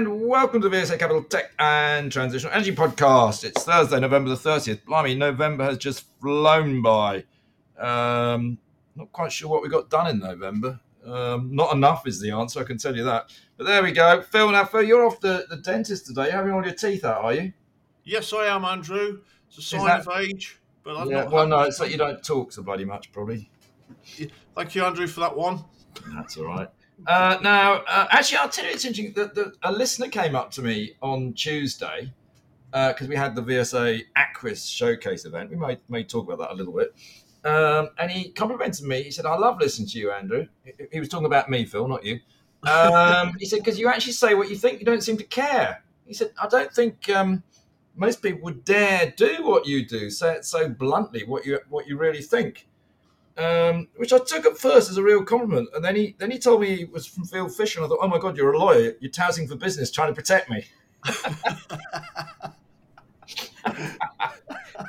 and welcome to the VSA Capital Tech and Transitional Energy Podcast. It's Thursday, November the 30th. Blimey, November has just flown by. Um, not quite sure what we got done in November. Um, not enough is the answer, I can tell you that. But there we go. Phil, now, Phil, you're off the, the dentist today. You're having all your teeth out, are you? Yes, I am, Andrew. It's a sign that- of age, but I've yeah, not. well, no, it's like you don't talk so bloody much, probably. Thank you, Andrew, for that one. That's all right. Uh, now, uh, actually, I'll tell you, it's interesting that, that a listener came up to me on Tuesday because we had the VSA Aquis showcase event. We may, may talk about that a little bit. Um, and he complimented me. He said, I love listening to you, Andrew. He, he was talking about me, Phil, not you. Um, he said, because you actually say what you think, you don't seem to care. He said, I don't think um, most people would dare do what you do, say it so bluntly, what you, what you really think um, which I took at first as a real compliment. And then he then he told me he was from Fieldfisher, and I thought, oh my god, you're a lawyer. You're touting for business, trying to protect me.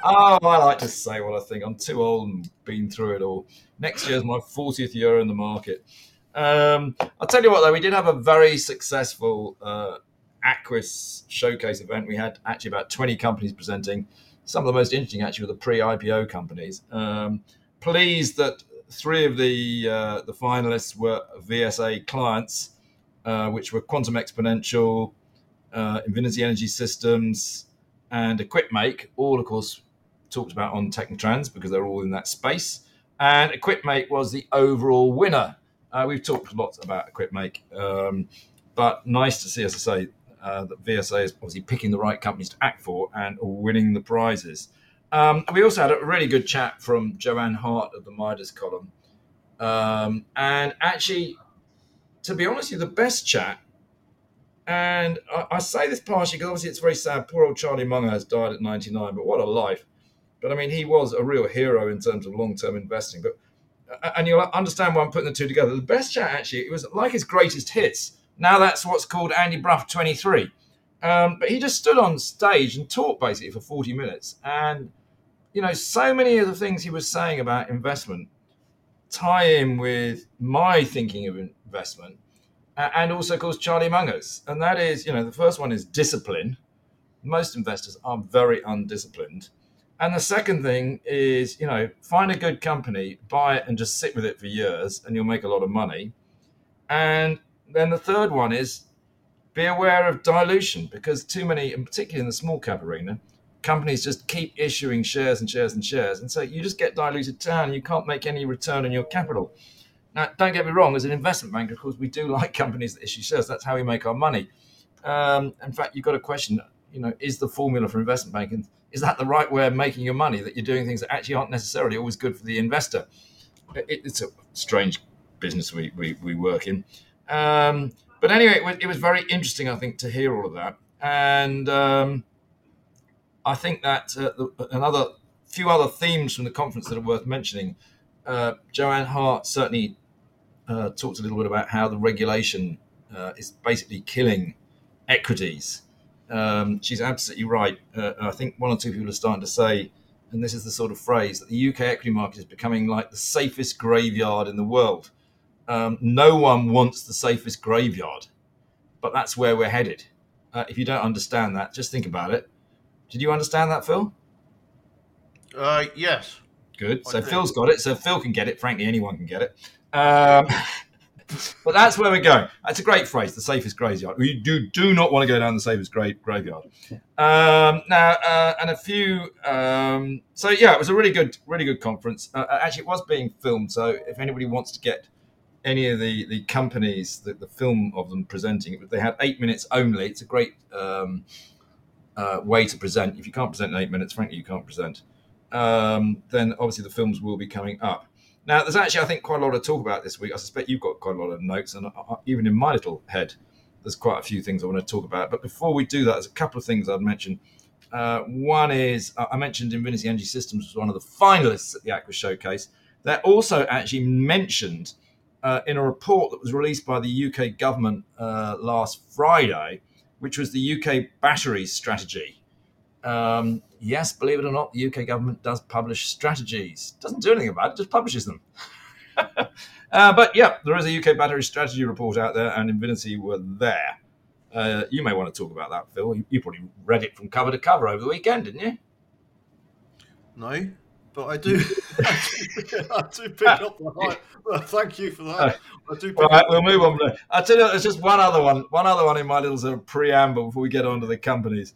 oh, I like to say what I think. I'm too old and been through it all. Next year's my 40th year in the market. Um, I'll tell you what, though, we did have a very successful uh, Aquis showcase event. We had actually about 20 companies presenting. Some of the most interesting, actually, were the pre-IPO companies. Um, pleased that three of the uh, the finalists were VSA clients, uh, which were Quantum Exponential, uh, Infinity Energy Systems, and Equipmake. All, of course, talked about on Technotrans because they're all in that space. And Equipmake was the overall winner. Uh, we've talked a lot about Equipmake, um, but nice to see, as I say, uh, that VSA is obviously picking the right companies to act for and winning the prizes. Um, we also had a really good chat from Joanne Hart of the Midas column. Um, and actually, to be honest you, the best chat, and I, I say this partially because obviously it's very sad. Poor old Charlie Munger has died at 99, but what a life. But I mean, he was a real hero in terms of long term investing. But And you'll understand why I'm putting the two together. The best chat, actually, it was like his greatest hits. Now that's what's called Andy Brough 23. Um, but he just stood on stage and talked basically for 40 minutes. And you know, so many of the things he was saying about investment tie in with my thinking of investment and also, of course, Charlie Munger's. And that is, you know, the first one is discipline. Most investors are very undisciplined. And the second thing is, you know, find a good company, buy it, and just sit with it for years, and you'll make a lot of money. And then the third one is be aware of dilution because too many, and particularly in the small cap arena, companies just keep issuing shares and shares and shares. And so you just get diluted down you can't make any return on your capital. Now, don't get me wrong, as an investment banker, of course, we do like companies that issue shares. That's how we make our money. Um, in fact, you've got to question, you know, is the formula for investment banking, is that the right way of making your money, that you're doing things that actually aren't necessarily always good for the investor? It, it's a strange business we, we, we work in. Um, but anyway, it was, it was very interesting, I think, to hear all of that. And um, I think that uh, the, another few other themes from the conference that are worth mentioning. Uh, Joanne Hart certainly uh, talked a little bit about how the regulation uh, is basically killing equities. Um, she's absolutely right. Uh, I think one or two people are starting to say, and this is the sort of phrase, that the UK equity market is becoming like the safest graveyard in the world. Um, no one wants the safest graveyard, but that's where we're headed. Uh, if you don't understand that, just think about it. Did you understand that, Phil? Uh, yes. Good. So. Phil's got it. So Phil can get it. Frankly, anyone can get it. Um, but that's where we're going. That's a great phrase, the safest graveyard. We do, do not want to go down the safest gra- graveyard. Um, now, uh, and a few. Um, so yeah, it was a really good, really good conference. Uh, actually, it was being filmed. So if anybody wants to get any of the the companies, the, the film of them presenting it, they had eight minutes only. It's a great um, uh, way to present. If you can't present in eight minutes, frankly, you can't present. Um, then obviously the films will be coming up. Now, there's actually, I think, quite a lot of talk about this week. I suspect you've got quite a lot of notes, and uh, even in my little head, there's quite a few things I want to talk about. But before we do that, there's a couple of things I'd mention. Uh, one is I mentioned Infinity Energy Systems was one of the finalists at the Aquis Showcase. They're also actually mentioned uh, in a report that was released by the UK government uh, last Friday, which was the UK battery strategy. Um, yes, believe it or not, the UK government does publish strategies. Doesn't do anything about it, just publishes them. uh, but yeah, there is a UK battery strategy report out there, and Infinity were there. Uh, you may want to talk about that, Phil. You, you probably read it from cover to cover over the weekend, didn't you? No, but I do. I do pick up the hype. Well, thank you for that. I do. Pick All right, up we'll move on. I'll tell you, there's just one other one, one other one in my little sort of preamble before we get on to the companies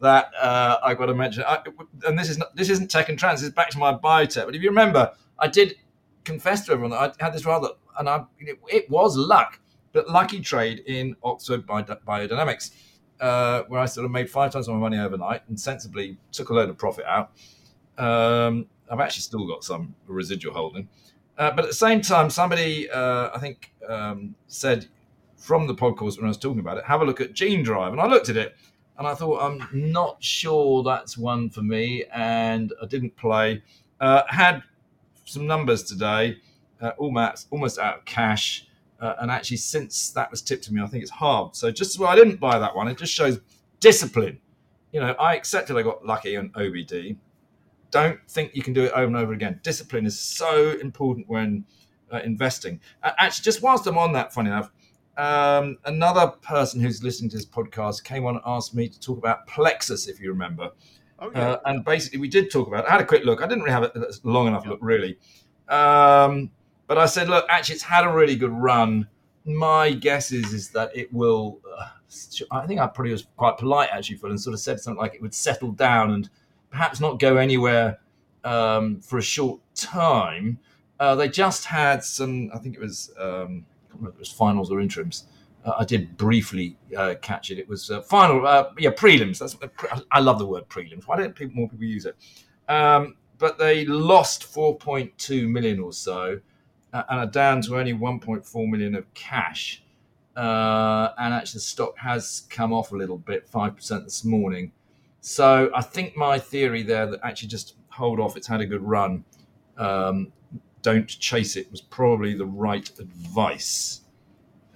that uh, I've got to mention. I, and this is not, this isn't tech and trans. This is back to my biotech. But if you remember, I did confess to everyone that I had this rather, and I it, it was luck, but lucky trade in Oxford Biodynamics, uh, where I sort of made five times my money overnight and sensibly took a load of profit out. Um, I've actually still got some residual holding. Uh, but at the same time, somebody uh, I think um, said from the podcast when I was talking about it, have a look at Genedrive, and I looked at it and I thought I'm not sure that's one for me, and I didn't play. Uh, had some numbers today, uh, almost almost out of cash, uh, and actually since that was tipped to me, I think it's halved. So just as well, I didn't buy that one. It just shows discipline. You know, I accepted I got lucky on OBD don't think you can do it over and over again. Discipline is so important when uh, investing. Uh, actually, just whilst I'm on that, funny enough, um, another person who's listening to this podcast came on and asked me to talk about Plexus, if you remember. Oh, yeah. Uh, and basically, we did talk about it. I had a quick look. I didn't really have a long enough look, really. Um, but I said, look, actually, it's had a really good run. My guess is is that it will. Uh, I think I probably was quite polite actually, Phil, and sort of said something like it would settle down and perhaps not go anywhere um, for a short time. Uh, they just had some, I think it was, um, I remember it was finals or interims. Uh, I did briefly uh, catch it. It was uh, final, uh, yeah, prelims. That's I love the word prelims. Why don't people, more people use it? Um, but they lost 4.2 million or so, uh, and are down to only 1.4 million of cash. And actually, the stock has come off a little bit, five percent this morning. So I think my theory there that actually just hold off. It's had a good run. Um, don't chase it was probably the right advice.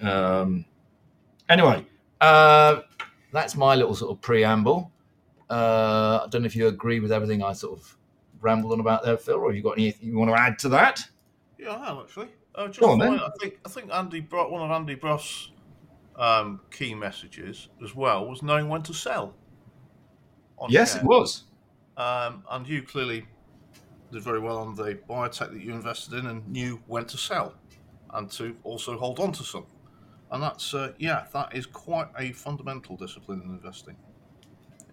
Um, anyway, uh, that's my little sort of preamble. Uh, I don't know if you agree with everything I sort of rambled on about there, Phil, or have you got anything you want to add to that? Yeah, I have actually. Uh, just on. I think I think Andy brought one of Andy Brough's um, key messages as well was knowing when to sell. On Yes, shares. it was. Um, and you clearly did very well on the biotech that you invested in and knew when to sell and to also hold on to some. And that's, uh, yeah, that is quite a fundamental discipline in investing.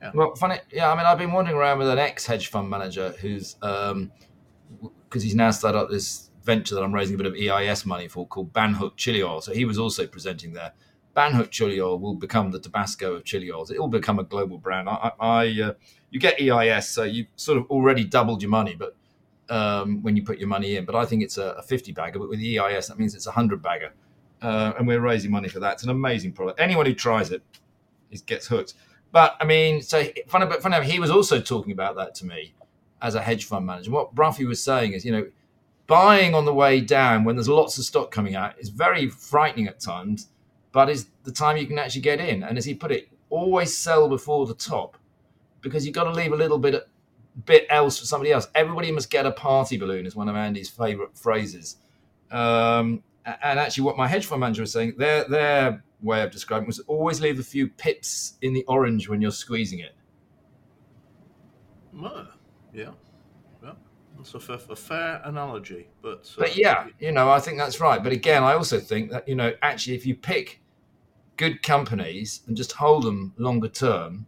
Yeah. Well, funny, yeah. I mean, I've been wandering around with an ex hedge fund manager who's because he's now started up this venture that I'm raising a bit of EIS money for called Banhook Chili Oil. So he was also presenting there. Banhook Chili Oil will become the Tabasco of chili oils. It will become a global brand. I, I, uh, you get EIS, so you sort of already doubled your money, but um, when you put your money in. But I think it's a, a 50 bagger, but with EIS, that means it's a 100 bagger. Uh, and we're raising money for that. It's an amazing product. Anyone who tries it is, gets hooked. But I mean, so funny, but funny, he was also talking about that to me as a hedge fund manager. What Bruffy was saying is, you know, buying on the way down when there's lots of stock coming out is very frightening at times, but is the time you can actually get in. And as he put it, always sell before the top because you've got to leave a little bit bit else for somebody else. Everybody must get a party balloon is one of Andy's favorite phrases. Um, and actually, what my hedge fund manager was saying, their their way of describing it was always leave a few pips in the orange when you're squeezing it. Ah, yeah, yeah. That's a fair analogy. But, uh, But yeah, you know, I think that's right. But again, I also think that you know, actually, if you pick good companies and just hold them longer term,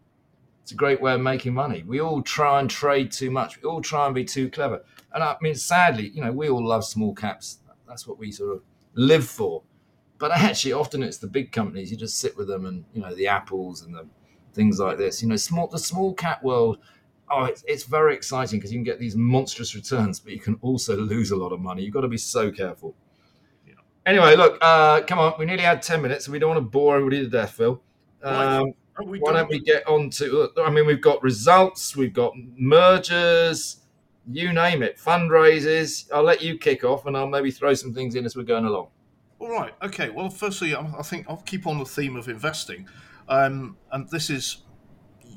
it's a great way of making money. We all try and trade too much. We all try and be too clever. And I mean, sadly, you know, we all love small caps. That's what we sort of live for. But actually, often it's the big companies. You just sit with them, and you know, the apples and the things like this. You know, small the small cap world. Oh, it's, it's very exciting because you can get these monstrous returns, but you can also lose a lot of money. You've got to be so careful. Anyway, look, uh, come on. We nearly had 10 minutes, and we don't want to bore everybody to death, Phil. Um, why don't we get on to? I mean, we've got results, we've got mergers, you name it, fundraisers. I'll let you kick off, and I'll maybe throw some things in as we're going along. All right. Okay. Well, firstly, I I think I'll keep on the theme of investing, um, and this is,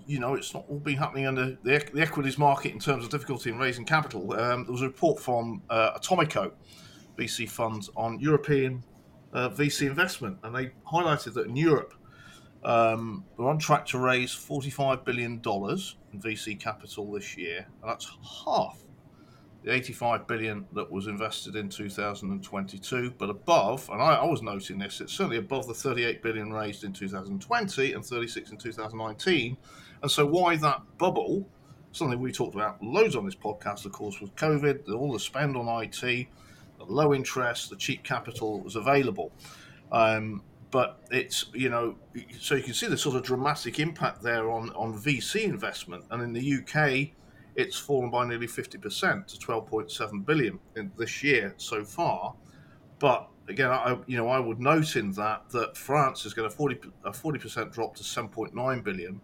you know, it's not all been happening under the, the equities market in terms of difficulty in raising capital. Um, there was a report from uh, Atomico, VC funds on European uh, VC investment, and they highlighted that in Europe, Um, we're on track to raise $45 billion in VC capital this year, and that's half the 85 billion that was invested in 2022, but above, and I, I, was noting this, it's certainly above the 38 billion raised in 2020 and 36 in 2019. And so, why that bubble? Something we talked about loads on this podcast, of course, with COVID, all the spend on IT, low interest, the cheap capital was available. Um, but it's you know so you can see the sort of dramatic impact there on on VC investment, and in the UK it's fallen by nearly 50% to 12.7 billion in this year so far. But again, I, you know, I would note in that that France is going to 40 a 40% drop to 7.9 billion,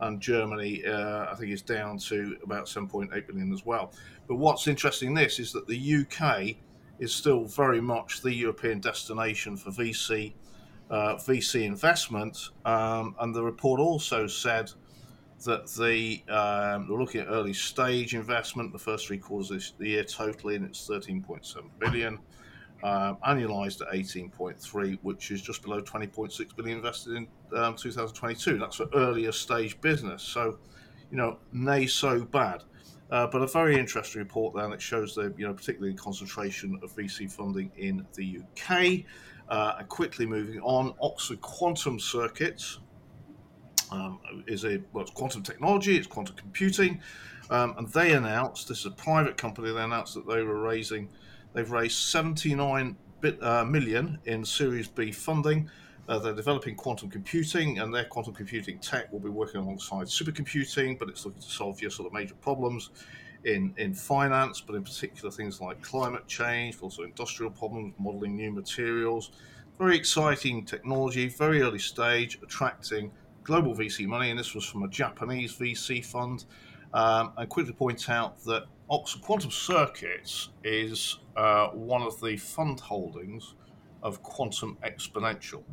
and Germany, uh, I think, is down to about 7.8 billion as well. But what's interesting in this is that the UK is still very much the European destination for VC uh, VC investment, um, and the report also said that the um, we're looking at early stage investment. The first three quarters of the year totally, and it's 13.7 billion, um, annualized at 18.3, which is just below 20.6 billion invested in um, 2022. That's for earlier stage business. So, you know, nay so bad. Uh, but a very interesting report there, it shows the you know particularly the concentration of VC funding in the UK. Uh, and quickly moving on, Oxford Quantum Circuits, um, is a well, it's quantum technology, it's quantum computing, um, and they announced this is a private company. They announced that they were raising, they've raised 79 bit, uh, million in Series B funding. Uh, they're developing quantum computing, and their quantum computing tech will be working alongside supercomputing, but it's looking to solve your sort of major problems in, in finance, but in particular things like climate change, also industrial problems, modeling new materials. Very exciting technology, very early stage, attracting global VC money, and this was from a Japanese VC fund. Um, and quickly point out that Oxford Quantum Circuits is uh, one of the fund holdings of Quantum Exponential.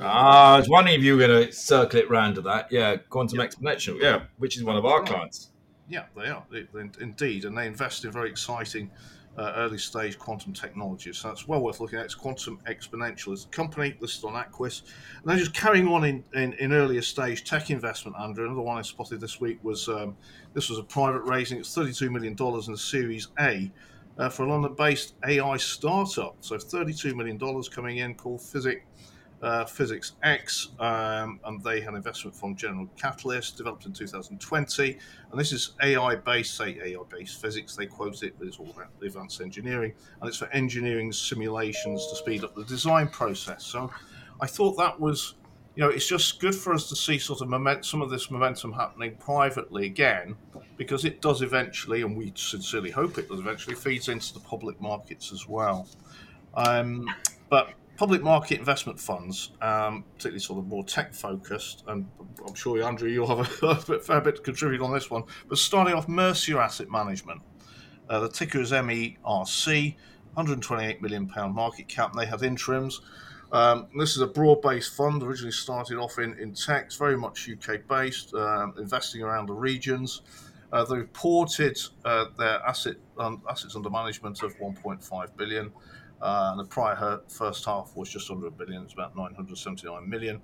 Ah, I was wondering if you were going to circle it round to that. Yeah, Quantum yeah. Exponential, yeah, which is one of our right. clients. Yeah, they are, they, they, indeed, and they invest in very exciting uh, early stage quantum technologies. So that's well worth looking at. It's Quantum Exponential is a company listed on Aquis. And then just carrying on in, in, in, earlier stage tech investment, Andrew, another one I spotted this week was um, this was a private raising. It's $32 million in a Series A uh, for a London based AI startup. So $32 million coming in called Physic uh, Physics X, um, and they had an investment from General Catalyst, developed in 2020. And this is AI based, say AI based physics, they quote it, but it's all about advanced engineering. And it's for engineering simulations to speed up the design process. So I thought that was, you know, it's just good for us to see sort of moment, some of this momentum happening privately again, because it does eventually, and we sincerely hope it does eventually, feeds into the public markets as well. Um, but public market investment funds, um, particularly sort of more tech focused, and I'm sure Andrew, you'll have a, fair bit to contribute on this one. But starting off, Mercia Asset Management, uh, the ticker is MERC, 128 million pound market cap. And they have interims. Um, this is a broad-based fund. Originally started off in in tech, very much UK-based, um, investing around the regions. Uh, they reported uh, their asset um, assets under management of 1.5 billion. Uh, and the prior first half was just under a billion. It's about 979 million.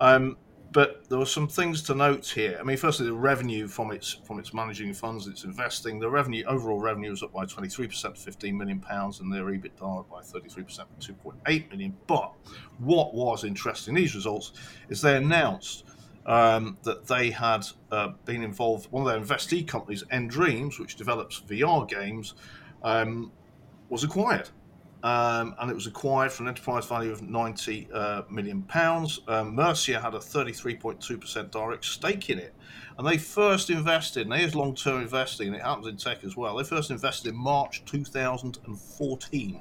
Um, but there were some things to note here. I mean, firstly, the revenue from its from its managing funds, its investing, the revenue overall revenue was up by 23% to 15 million pounds, and their EBITDA by 33% to 2.8 million. But what was interesting in these results is they announced um, that they had uh, been involved. One of their investee companies, nDreams, which develops VR games, um, was acquired um, and it was acquired for an enterprise value of 90 uh, million pounds. Um, Mercia had a 33.2% direct stake in it, and they first invested, and here's long term investing, and it happens in tech as well. They first invested in March 2014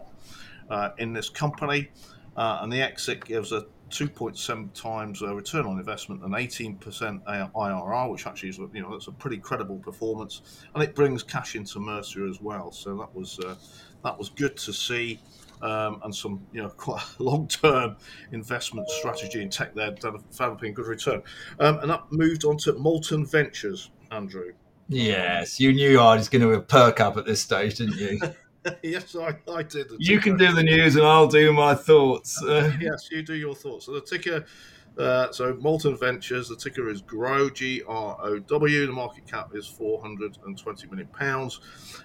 uh, in this company, uh, and the exit gives a 2.7 times uh, return on investment and 18% IRR, which actually is you know that's a pretty credible performance, and it brings cash into Mercia as well. So that was uh, that was good to see. Um, and some, you know, quite long-term investment strategy in tech there, developing good return. Um, and that moved on to Molten Ventures, Andrew. Yes, you knew I was going to perk up at this stage, didn't you? yes, I, I did. You can do the news, and I'll do my thoughts. Uh, yes, you do your thoughts. So the ticker Uh, so Molten Ventures, the ticker is GROW, G R O W. The market cap is 420 million pounds,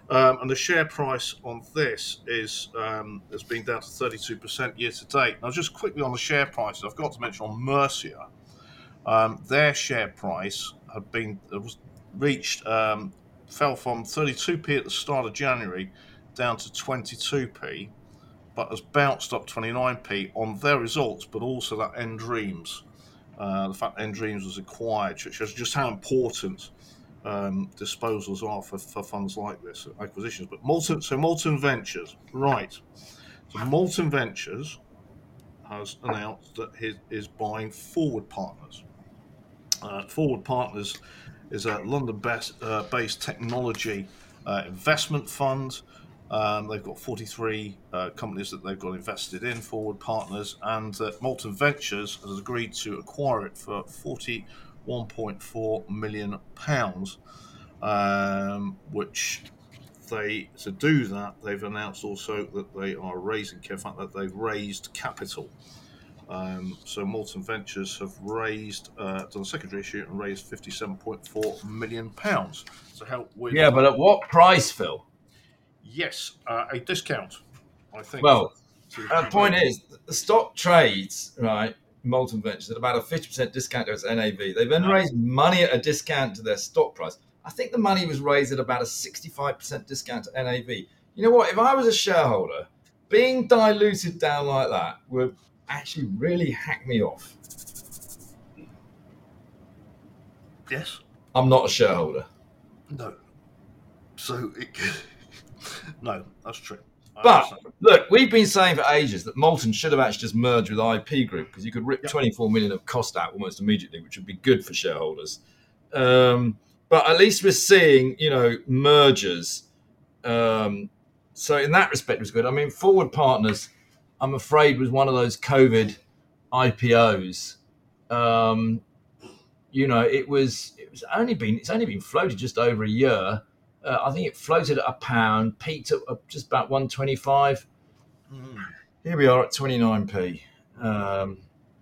um, and the share price on this is um, has been down to 32 percent year to date. Now, just quickly on the share prices, I've got to mention on Mercia, um, their share price had been was reached um, fell from 32p at the start of January down to 22p but has bounced up 29p on their results, but also that nDreams. Uh, the fact nDreams was acquired shows just how important um, disposals are for, for funds like this, acquisitions. But Molten, so Molten Ventures, right. So Molten Ventures has announced that it is buying Forward Partners. Uh, Forward Partners is a London-based uh, technology uh, investment fund. Um, they've got 43 uh, companies that they've got invested in, forward partners, and uh, Molten Ventures has agreed to acquire it for 41.4 million pounds. Um, which they to do that they've announced also that they are raising. In fact, that they've raised capital. Um, so Molten Ventures have raised uh, done a secondary issue and raised 57.4 million pounds to help with. Yeah, but at what price, Phil? Yes, uh, a discount. I think. Well, the point is, the stock trades right. Molten Ventures at about a fifty percent discount to its NAV. They've then raised money at a discount to their stock price. I think the money was raised at about a sixty-five percent discount to NAV. You know what? If I was a shareholder, being diluted down like that would actually really hack me off. Yes. I'm not a shareholder. No. So it. No, that's true. but look, we've been saying for ages that Molten should have actually just merged with IP Group because you could rip yep. 24 million of cost out almost immediately, which would be good for shareholders. Um, but at least we're seeing, you know, mergers. Um, so in that respect, it was good. I mean, Forward Partners, I'm afraid, was one of those COVID IPOs. Um, you know, it was it was only been it's only been floated just over a year uh, I think it floated at a pound, peaked at just about 125. Mm. Here we are at 29p. Um,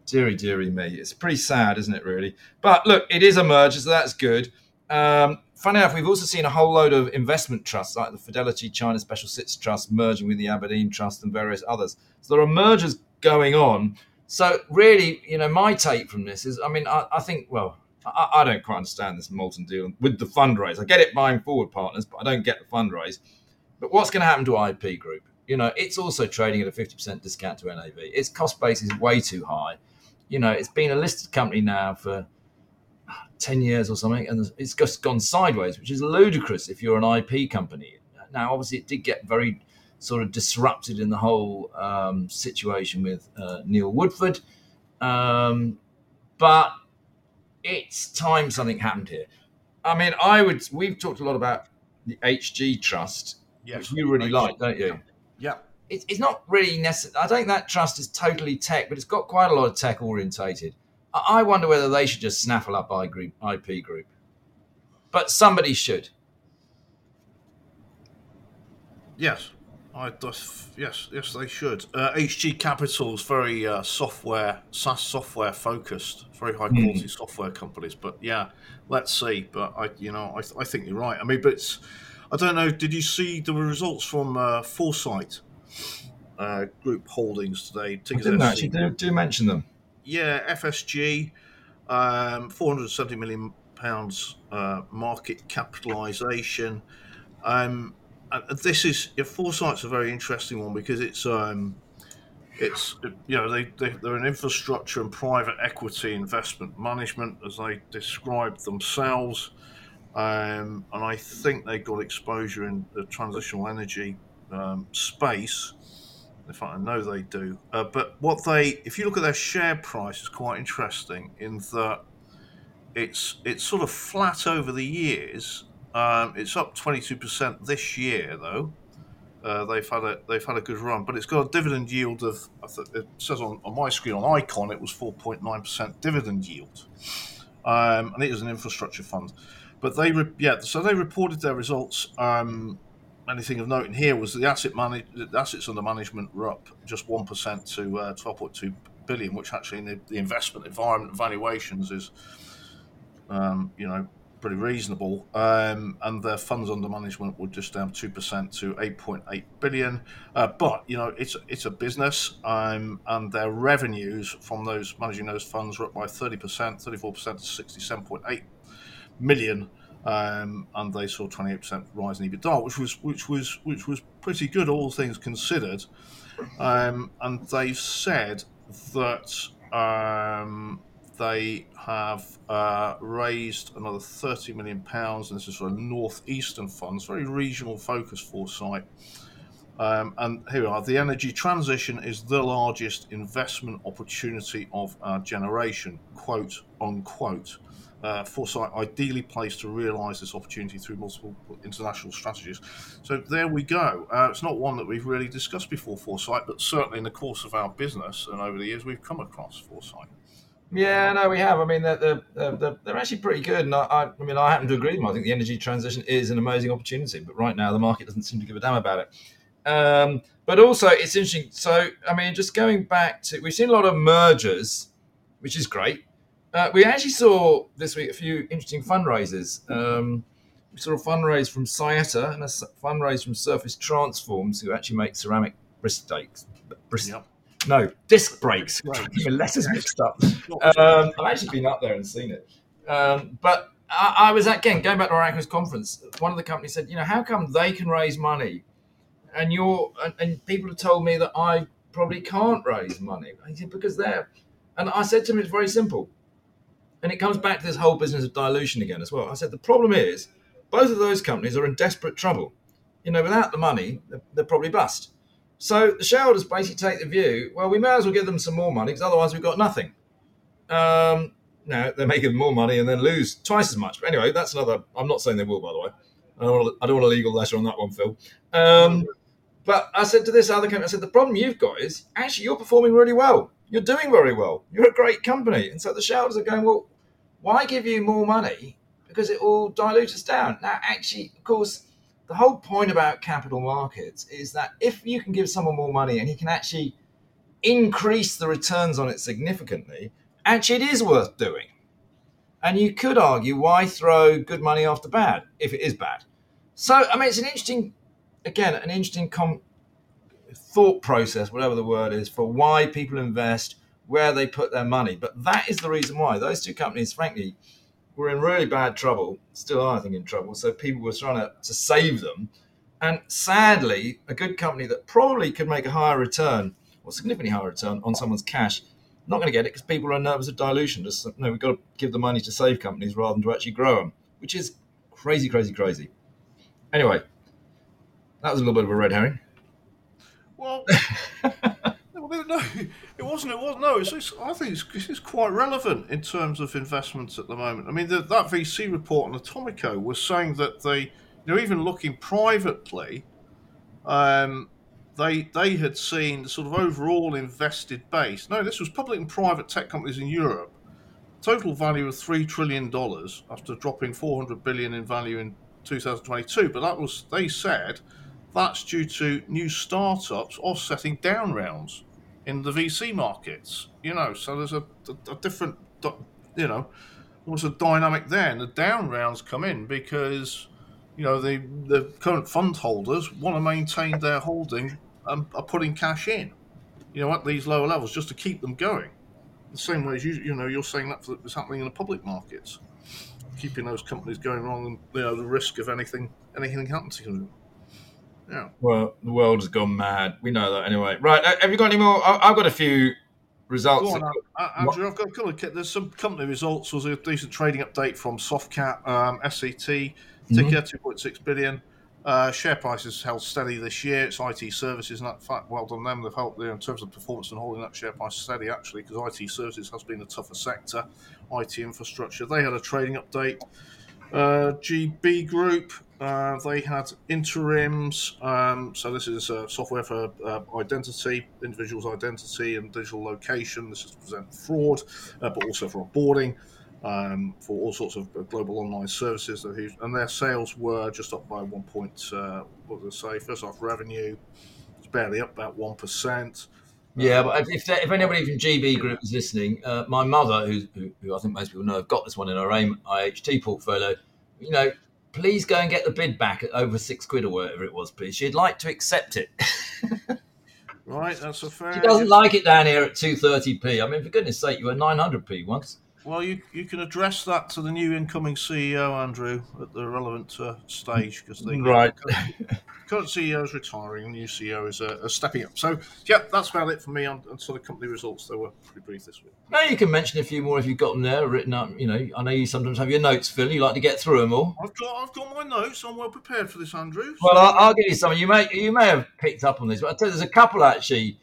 deary, deary me. It's pretty sad, isn't it, really? But look, it is a merger, so that's good. Um, funny enough, we've also seen a whole load of investment trusts, like the Fidelity China Special Sits Trust, merging with the Aberdeen Trust and various others. So there are mergers going on. So really, you know, my take from this is, I mean, I, I think, well, I, I, don't quite understand this Molten deal with the fundraise. I get it buying forward partners, but I don't get the fundraise. But what's going to happen to IP Group? You know, it's also trading at a 50% discount to NAV. Its cost base is way too high. You know, it's been a listed company now for 10 years or something, and it's just gone sideways, which is ludicrous if you're an IP company. Now, obviously, it did get very sort of disrupted in the whole um, situation with uh, Neil Woodford. Um, but it's time something happened here. I mean, I would. We've talked a lot about the HG Trust, yes, which you really HG. like, don't you? Yeah. It's, it's not really necessary. I think that trust is totally tech, but it's got quite a lot of tech orientated. I wonder whether they should just snaffle up IP group. But somebody should. Yes. I yes, yes, they should. Uh, HG Capital is very uh, software, SaaS software focused, very high quality mm. software companies. But yeah, let's see. But I, you know, I, th- I think you're right. I mean, but it's, I don't know. Did you see the results from uh, Foresight uh, Group Holdings today? I didn't actually. Do, do mention them. Yeah, FSG, um, 470 million pounds uh, market capitalisation. Um, this is your Foresight's a very interesting one because it's um, it's you know they, they they're an infrastructure and private equity investment management as they describe themselves, um, and I think they got exposure in the transitional energy um, space. In fact, I know they do. Uh, but what they, if you look at their share price, is quite interesting in that it's it's sort of flat over the years um, it's up 22% this year, though. Uh, they've had a they've had a good run, but it's got a dividend yield of it says on, on my screen on Eikon it was 4.9% dividend yield, um, and it is an infrastructure fund. But they re- yeah, so they reported their results. Um, anything of note in here was the asset manage the assets under management were up just one percent to uh, 12.2 billion, which actually in the, the investment environment valuations is, um, you know, pretty reasonable. Um, and their funds under management were just down two percent to eight point eight billion. Uh, but you know, it's it's a business, um, and their revenues from those managing those funds were up by thirty percent, thirty four percent to sixty seven point eight million. Um, and they saw 28% rise in EBITDA, which was which was which was pretty good, all things considered. Um, and they've said that um, they have uh, raised another 30 million pounds, and this is for a northeastern funds, very regional focus foresight. Um, and here we are. The energy transition is the largest investment opportunity of our generation, quote unquote. Uh, Foresight ideally placed to realise this opportunity through multiple international strategies. So there we go. Uh, it's not one that we've really discussed before, Foresight, but certainly in the course of our business and over the years, we've come across Foresight. Yeah, no, we have. I mean, they're, they're, they're, actually pretty good. And I, I, mean, I happen to agree with them. I think the energy transition is an amazing opportunity, but right now the market doesn't seem to give a damn about it. Um, but also, it's interesting. So, I mean, just going back to, we've seen a lot of mergers, which is great. Uh, we actually saw this week a few interesting fundraisers. Um, we saw a fundraise from Saietta and a fundraise from Surface Transforms, who actually make ceramic brisk. Brisk, yep. No, disc brakes. Even letters mixed up. Um, I've actually been up there and seen it. Um, but I, I, was again going back to our Aquis conference. One of the companies said, you know, how come they can raise money, and you're and, and people have told me that I probably can't raise money. I said because they're, and I said to him, it's very simple, and it comes back to this whole business of dilution again as well. I said the problem is both of those companies are in desperate trouble. You know, without the money, they're, they're probably bust. So the shareholders basically take the view, well, we may as well give them some more money because otherwise we've got nothing. Um, now they may give them more money and then lose twice as much. But anyway, that's another. I'm not saying they will, by the way. I don't want, I don't want a legal letter on that one, Phil. Um, but I said to this other company, I said the problem you've got is actually you're performing really well. You're doing very well. You're a great company, and so the shareholders are going, well, why give you more money? Because it will dilute us down. Now, actually, of course the whole point about capital markets is that if you can give someone more money and he can actually increase the returns on it significantly, actually it is worth doing. And you could argue why throw good money after bad if it is bad. So, I mean, it's an interesting, again, an interesting com- thought process, whatever the word is, for why people invest, where they put their money. But that is the reason why those two companies, frankly, were in really bad trouble, still are, I think, in trouble. So people were trying to, to save them. And sadly, a good company that probably could make a higher return or significantly higher return on someone's cash, not going to get it because people are nervous of dilution. Just no, we've got to give the money to save companies rather than to actually grow them, which is crazy, crazy, crazy. Anyway, that was a little bit of a red herring. Well, no, it wasn't. It wasn't. No, it's, it's, I think it's, it's quite relevant in terms of investments at the moment. I mean, the, that VC report on Atomico was saying that they, you know, even looking privately, um, they they had seen the sort of overall invested base. No, this was public and private tech companies in Europe. Total value of three trillion dollars after dropping 400 billion in value in 2022. But that was they said that's due to new startups offsetting down rounds in the VC markets. You know, so there's a, a, a different, you know, was a dynamic there. And the down rounds come in because, you know, the the current fund holders want to maintain their holding and are putting cash in, you know, at these lower levels just to keep them going. The same way as you, you know, you're saying that is happening in the public markets, keeping those companies going wrong and you know the risk of anything anything happening to them. Yeah. Well, the world has gone mad. We know that anyway. Right. Uh, have you got any more? I've got a few results. On, uh, Andrew, I've got a couple of, there's some company results. Was a decent trading update from Softcat, um, SET, mm-hmm. ticker mm-hmm. 2.6 billion. Uh, share prices held steady this year. It's IT services, and that fact, well done them. They've helped there in terms of performance and holding that share price steady, actually, because IT services has been a tougher sector. IT infrastructure. They had a trading update. Uh, GB Group, uh, they had interims. Um, so this is uh, software for uh, identity, individual's identity and digital location. This is to prevent fraud, uh, but also for onboarding. Um, for all sorts of global online services, and their sales were just up by one point. Uh, what did I say? First off, revenue it's barely up about one percent. Yeah, but if if, if anybody from GB Group is listening, uh, my mother, who, who, who I think most people know, have got this one in her AIM IHT portfolio. You know, please go and get the bid back at over six quid or whatever it was, please. She'd like to accept it. Right, that's a fair. she doesn't like it down here at 230p. I mean, for goodness sake, you were 900p once. Well, you, you can address that to the new incoming CEO, Andrew, at the relevant uh, stage because the Right. current CEO is retiring, new CEO is uh, stepping up. So, yeah, that's about it for me on, on sort of company results. They were pretty brief this week. Now you can mention a few more if you've got them there written up. You know, I know you sometimes have your notes, Phil. You like to get through them all. I've got I've got my notes. I'm well prepared for this, Andrew. Well, I'll, I'll give you some. You may you may have picked up on this, but I tell you, there's a couple actually.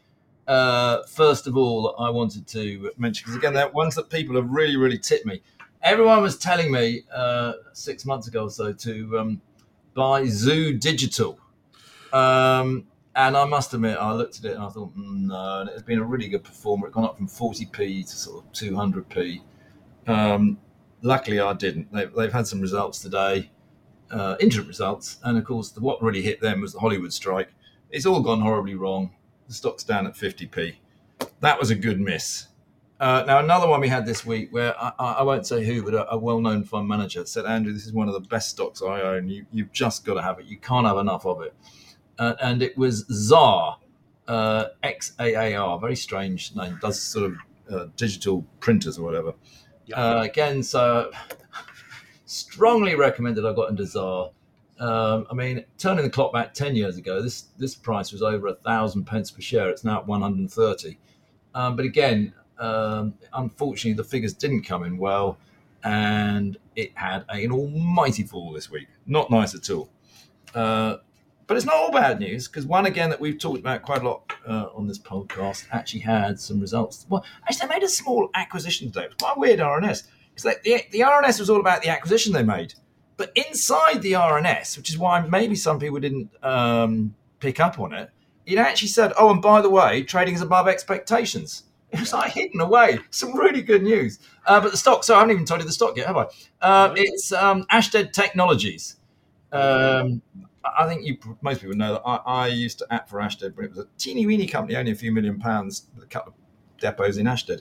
Uh, first of all, I wanted to mention because again, they're ones that people have really, really tipped me. Everyone was telling me uh, six months ago or so to um, buy Zoo Digital, um, and I must admit, I looked at it and I thought, mm, no, and it's been a really good performer. It gone up from 40p to sort of 200p. Um, luckily, I didn't. They've, they've had some results today uh, interim results, and of course, the, what really hit them was the Hollywood strike. It's all gone horribly wrong. The stock's down at 50p. That was a good miss. Uh, now, another one we had this week where I, I won't say who, but a, a well known fund manager said, Andrew, this is one of the best stocks I own. You, you've just got to have it. You can't have enough of it. Uh, and it was Xaar, uh, X A A R, very strange name, does sort of uh, digital printers or whatever. Yeah. Uh, again, so strongly recommended I got into Xaar. Um, I mean, turning the clock back 10 years ago, this, this price was over a thousand pence per share. It's now at 130. Um, but again, um, unfortunately, the figures didn't come in well, and it had an almighty fall this week. Not nice at all. Uh, but it's not all bad news because one again that we've talked about quite a lot uh, on this podcast actually had some results. Well, actually, they made a small acquisition today. It was quite weird RNS. Like the, the RNS was all about the acquisition they made, but inside the RNS, which is why maybe some people didn't um, pick up on it, it actually said, "Oh, and by the way, trading is above expectations." It was like hidden away. Some really good news. Uh, but the stock, so I haven't even told you the stock yet, have I? Uh, It's um, Ashtead Technologies. Um, I think you most people know that I, I used to act for Ashtead, but it was a teeny weeny company, only a few million pounds, a couple of depots in Ashtead.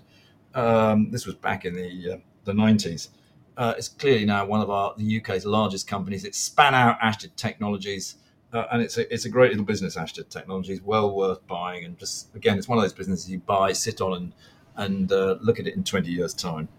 Um, this was back in the uh, the nineties. Uh, it's clearly now one of our the UK's largest companies. It span out Ashtead Technologies, uh, and it's a it's a great little business. Ashtead Technologies, well worth buying, and just again, it's one of those businesses you buy, sit on, and and uh, look at it in twenty years' time.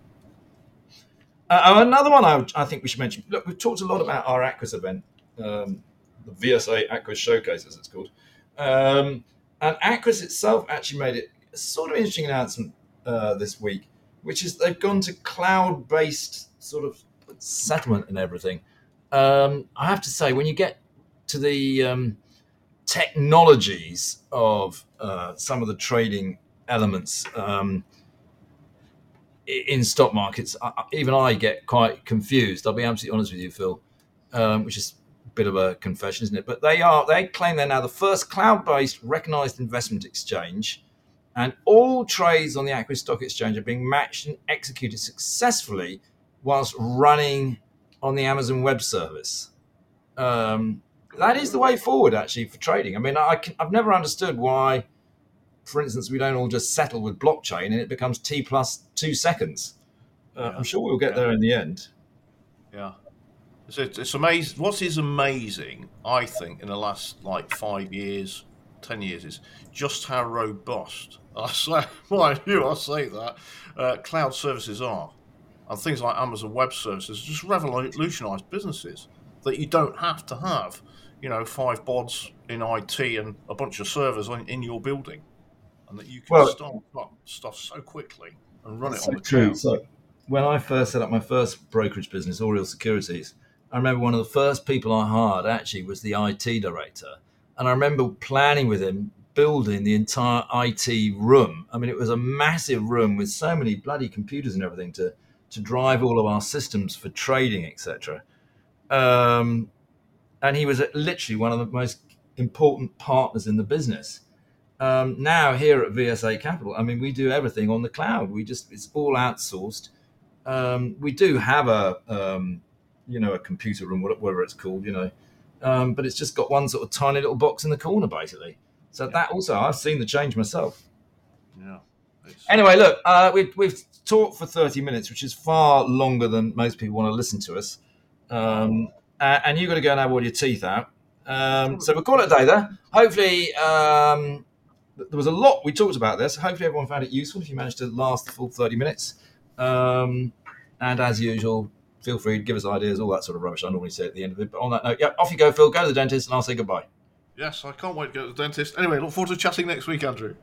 Uh, another one I, I think we should mention. Look, we've talked a lot about our Aquis event, um, the VSA Aquis Showcase, as it's called. Um, and Aquis itself actually made it a sort of interesting announcement uh, this week, which is they've gone to cloud-based sort of settlement and everything. Um, I have to say, when you get to the um, technologies of uh, some of the trading elements um, in stock markets, I- even I get quite confused. I'll be absolutely honest with you, Phil, um, which is a bit of a confession, isn't it? But they are they claim they're now the first cloud-based recognized investment exchange, and all trades on the Aquis Stock Exchange are being matched and executed successfully whilst running on the Amazon Web Service. Um, that is the way forward, actually, for trading. I mean, I can, I've never understood why, for instance, we don't all just settle with blockchain and it becomes T plus two seconds. Uh, Yeah. I'm sure we'll get Yeah. there in the end. Yeah. It's, it's, it's amazing. What is amazing, I think, in the last like five years, ten years, is just how robust. I say, well, I knew I say that. Uh, cloud services are, and things like Amazon Web Services just revolutionised businesses that you don't have to have, you know, five bods in IT and a bunch of servers in, in your building, and that you can Well- start up stuff so quickly and run it So on the true. cloud. So when I first set up my first brokerage business, Oriel Securities, I remember one of the first people I hired actually was the IT director, and I remember planning with him building the entire IT room. I mean, it was a massive room with so many bloody computers and everything to to drive all of our systems for trading, etc. Um, and he was literally one of the most important partners in the business um, now here at VSA Capital, I mean, we do everything on the cloud. We just it's all outsourced. Um, we do have a um, you know a computer room, whatever it's called, you know, um, but it's just got one sort of tiny little box in the corner, basically. So that also, I've seen the change myself. Yeah. Anyway, look, uh, we've, we've talked for 30 minutes, which is far longer than most people want to listen to us. Um, and you've got to go and have all your teeth out. Um, so we'll call it a day there. Hopefully, um, there was a lot we talked about this. Hopefully, everyone found it useful if you managed to last the full 30 minutes. Um, and as usual, feel free to give us ideas, all that sort of rubbish I normally say at the end of it. But on that note, yeah, off you go, Phil. Go to the dentist, and I'll say goodbye. Yes, I can't wait to go to the dentist. Anyway, look forward to chatting next week, Andrew.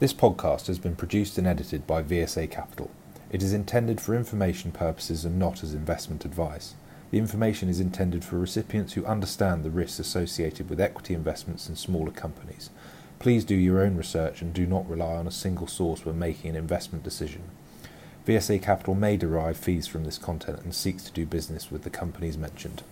This podcast has been produced and edited by VSA Capital. It is intended for information purposes and not as investment advice. The information is intended for recipients who understand the risks associated with equity investments in smaller companies. Please do your own research and do not rely on a single source when making an investment decision. VSA Capital may derive fees from this content and seeks to do business with the companies mentioned.